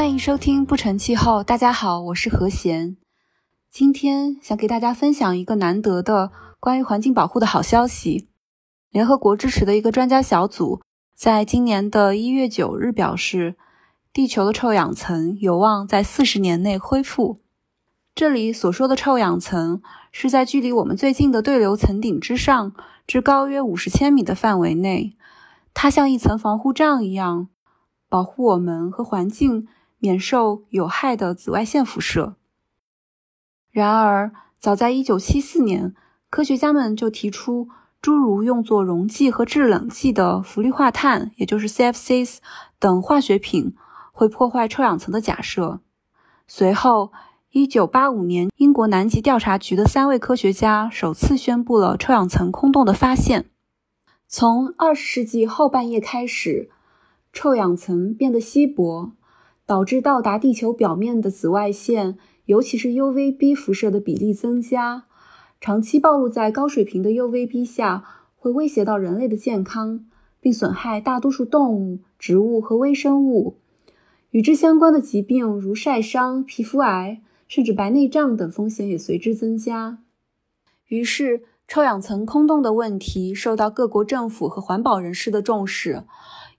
欢迎收听不成气候。大家好，我是何贤。今天想给大家分享一个难得的关于环境保护的好消息。联合国支持的一个专家小组在今年的一月九日表示，地球的臭氧层有望在四十年内恢复。这里所说的臭氧层是在距离我们最近的对流层顶之上，至高约五十千米的范围内，它像一层防护罩一样。保护我们和环境免受有害的紫外线辐射。然而，早在1974年，科学家们就提出诸如用作溶剂和制冷剂的氟氯化碳，也就是 CFCs 等化学品会破坏臭氧层的假设。随后，1985年，英国南极调查局的三位科学家首次宣布了臭氧层空洞的发现。从20世纪后半叶开始。臭氧层变得稀薄，导致到达地球表面的紫外线，尤其是 UVB 辐射的比例增加。长期暴露在高水平的 UVB 下，会威胁到人类的健康，并损害大多数动物、植物和微生物。与之相关的疾病，如晒伤、皮肤癌，甚至白内障等风险也随之增加。于是，臭氧层空洞的问题受到各国政府和环保人士的重视。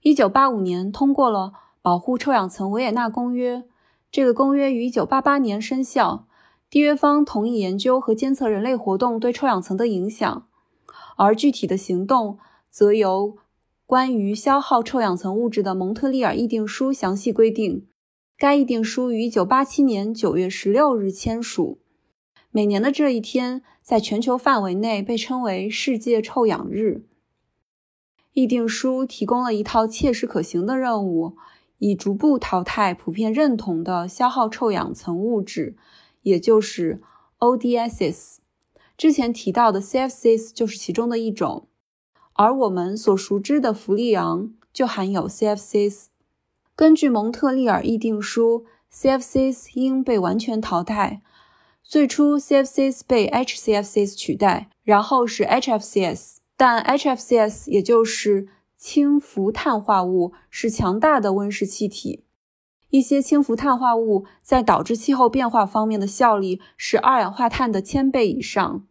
一九八五年通过了保护臭氧层维也纳公约，这个公约于一九八八年生效。缔约方同意研究和监测人类活动对臭氧层的影响，而具体的行动则由关于消耗臭氧层物质的蒙特利尔议定书详细规定。该议定书于一九八七年九月十六日签署。每年的这一天，在全球范围内被称为世界臭氧日。议定书提供了一套切实可行的任务，以逐步淘汰普遍认同的消耗臭氧层物质，也就是 ODSs。之前提到的 CFCs 就是其中的一种，而我们所熟知的氟利昂就含有 CFCs。根据蒙特利尔议定书，CFCs 应被完全淘汰。最初，CFCs 被 HCFCs 取代，然后是 HFCs。但 HFCs 也就是氢氟碳化物是强大的温室气体，一些氢氟碳化物在导致气候变化方面的效力是二氧化碳的千倍以上。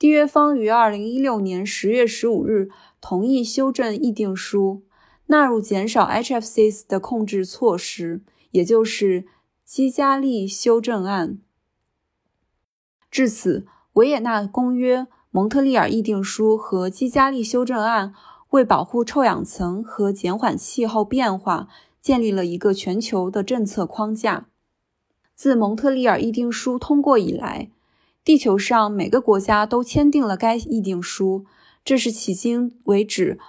缔约方于二零一六年十月十五日同意修正议定书，纳入减少 HFCs 的控制措施，也就是基加利修正案。至此，维也纳公约。蒙特利尔议定书和基加利修正案为保护臭氧层和减缓气候变化建立了一个全球的政策框架。自蒙特利尔议定书通过以来，地球上每个国家都签订了该议定书，这是迄今为止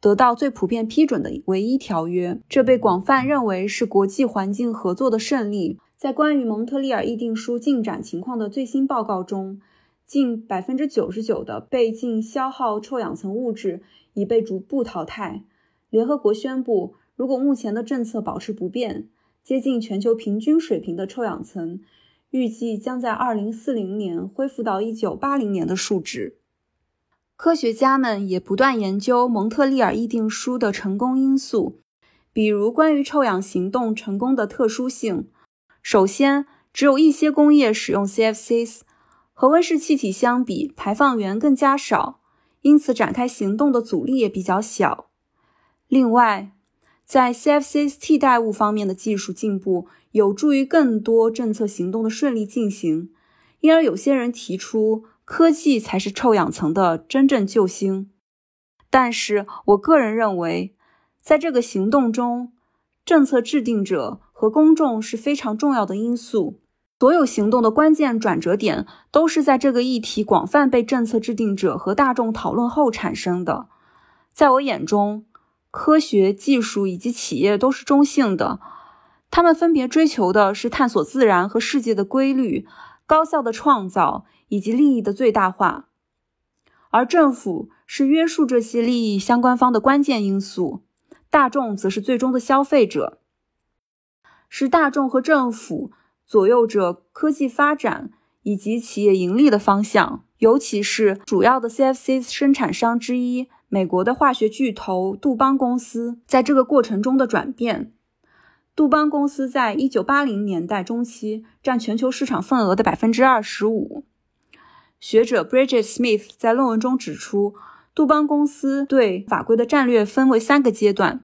得到最普遍批准的唯一条约。这被广泛认为是国际环境合作的胜利。在关于蒙特利尔议定书进展情况的最新报告中，近百分之九十九的被净消耗臭氧层物质已被逐步淘汰。联合国宣布，如果目前的政策保持不变，接近全球平均水平的臭氧层预计将在二零四零年恢复到一九八零年的数值。科学家们也不断研究蒙特利尔议定书的成功因素，比如关于臭氧行动成功的特殊性。首先，只有一些工业使用 CFCs。和温室气体相比，排放源更加少，因此展开行动的阻力也比较小。另外，在 CFCs 替代物方面的技术进步，有助于更多政策行动的顺利进行。因而，有些人提出，科技才是臭氧层的真正救星。但是我个人认为，在这个行动中，政策制定者和公众是非常重要的因素。所有行动的关键转折点都是在这个议题广泛被政策制定者和大众讨论后产生的。在我眼中，科学技术以及企业都是中性的，他们分别追求的是探索自然和世界的规律、高效的创造以及利益的最大化，而政府是约束这些利益相关方的关键因素，大众则是最终的消费者，是大众和政府。左右着科技发展以及企业盈利的方向，尤其是主要的 CFC 生产商之一美国的化学巨头杜邦公司在这个过程中的转变。杜邦公司在一九八零年代中期占全球市场份额的百分之二十五。学者 Bridget Smith 在论文中指出，杜邦公司对法规的战略分为三个阶段。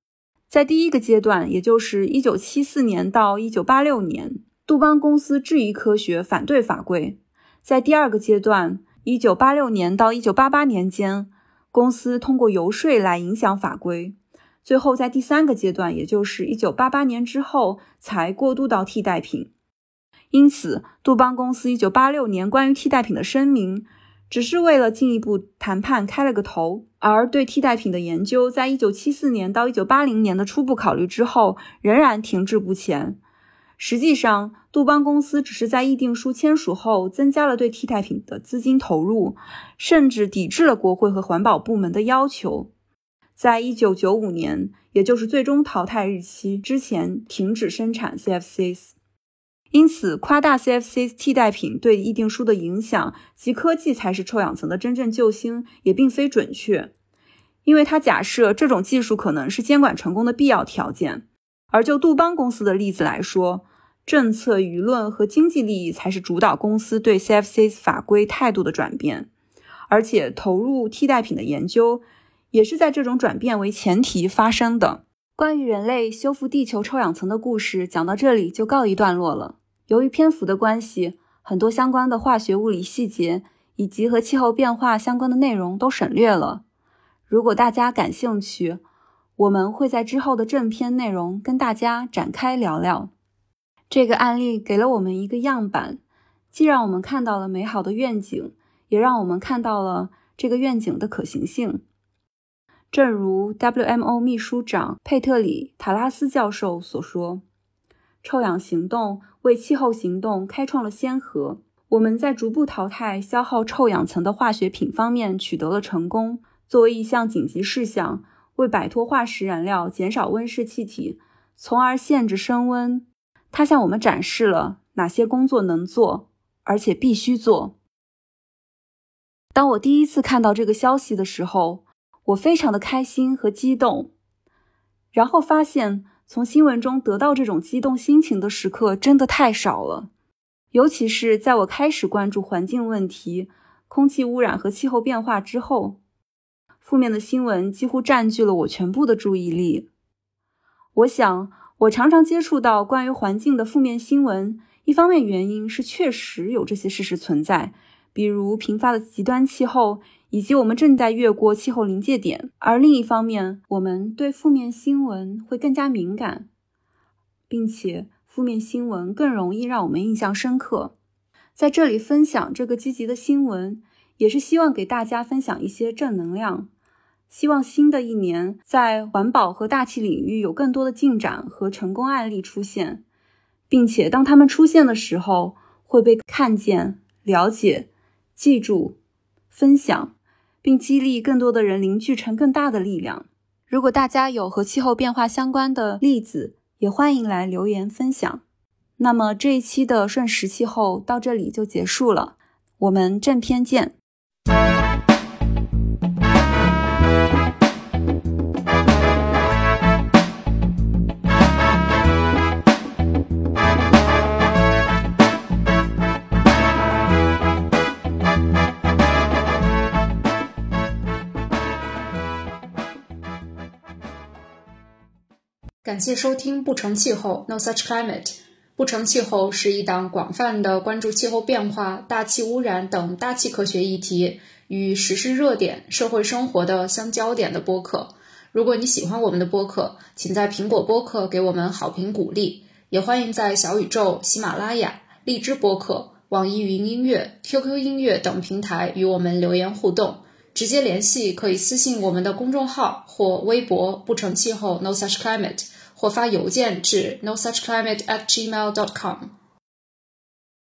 在第一个阶段，也就是一九七四年到一九八六年，杜邦公司质疑科学，反对法规。在第二个阶段，一九八六年到一九八八年间，公司通过游说来影响法规。最后，在第三个阶段，也就是一九八八年之后，才过渡到替代品。因此，杜邦公司一九八六年关于替代品的声明，只是为了进一步谈判开了个头。而对替代品的研究，在一九七四年到一九八零年的初步考虑之后，仍然停滞不前。实际上，杜邦公司只是在议定书签署后，增加了对替代品的资金投入，甚至抵制了国会和环保部门的要求。在一九九五年，也就是最终淘汰日期之前，停止生产 CFCs。因此，夸大 CFCs 替代品对议定书的影响及科技才是臭氧层的真正救星，也并非准确，因为他假设这种技术可能是监管成功的必要条件。而就杜邦公司的例子来说，政策、舆论和经济利益才是主导公司对 CFCs 法规态度的转变，而且投入替代品的研究。也是在这种转变为前提发生的。关于人类修复地球臭氧层的故事，讲到这里就告一段落了。由于篇幅的关系，很多相关的化学物理细节以及和气候变化相关的内容都省略了。如果大家感兴趣，我们会在之后的正片内容跟大家展开聊聊。这个案例给了我们一个样板，既让我们看到了美好的愿景，也让我们看到了这个愿景的可行性。正如 WMO 秘书长佩特里塔拉斯教授所说：“臭氧行动为气候行动开创了先河。我们在逐步淘汰消耗臭氧层的化学品方面取得了成功。作为一项紧急事项，为摆脱化石燃料、减少温室气体，从而限制升温，他向我们展示了哪些工作能做，而且必须做。”当我第一次看到这个消息的时候，我非常的开心和激动，然后发现从新闻中得到这种激动心情的时刻真的太少了，尤其是在我开始关注环境问题、空气污染和气候变化之后，负面的新闻几乎占据了我全部的注意力。我想，我常常接触到关于环境的负面新闻，一方面原因是确实有这些事实存在，比如频发的极端气候。以及我们正在越过气候临界点，而另一方面，我们对负面新闻会更加敏感，并且负面新闻更容易让我们印象深刻。在这里分享这个积极的新闻，也是希望给大家分享一些正能量。希望新的一年在环保和大气领域有更多的进展和成功案例出现，并且当他们出现的时候会被看见、了解、记住、分享。并激励更多的人凝聚成更大的力量。如果大家有和气候变化相关的例子，也欢迎来留言分享。那么这一期的瞬时气候到这里就结束了，我们正片见。感谢收听《不成气候 No Such Climate》。不成气候是一档广泛的关注气候变化、大气污染等大气科学议题与时事热点、社会生活的相焦点的播客。如果你喜欢我们的播客，请在苹果播客给我们好评鼓励，也欢迎在小宇宙、喜马拉雅、荔枝播客、网易云音乐、QQ 音乐等平台与我们留言互动。直接联系可以私信我们的公众号或微博“不成气候 No Such Climate”。或发邮件至 no such climate at gmail dot com。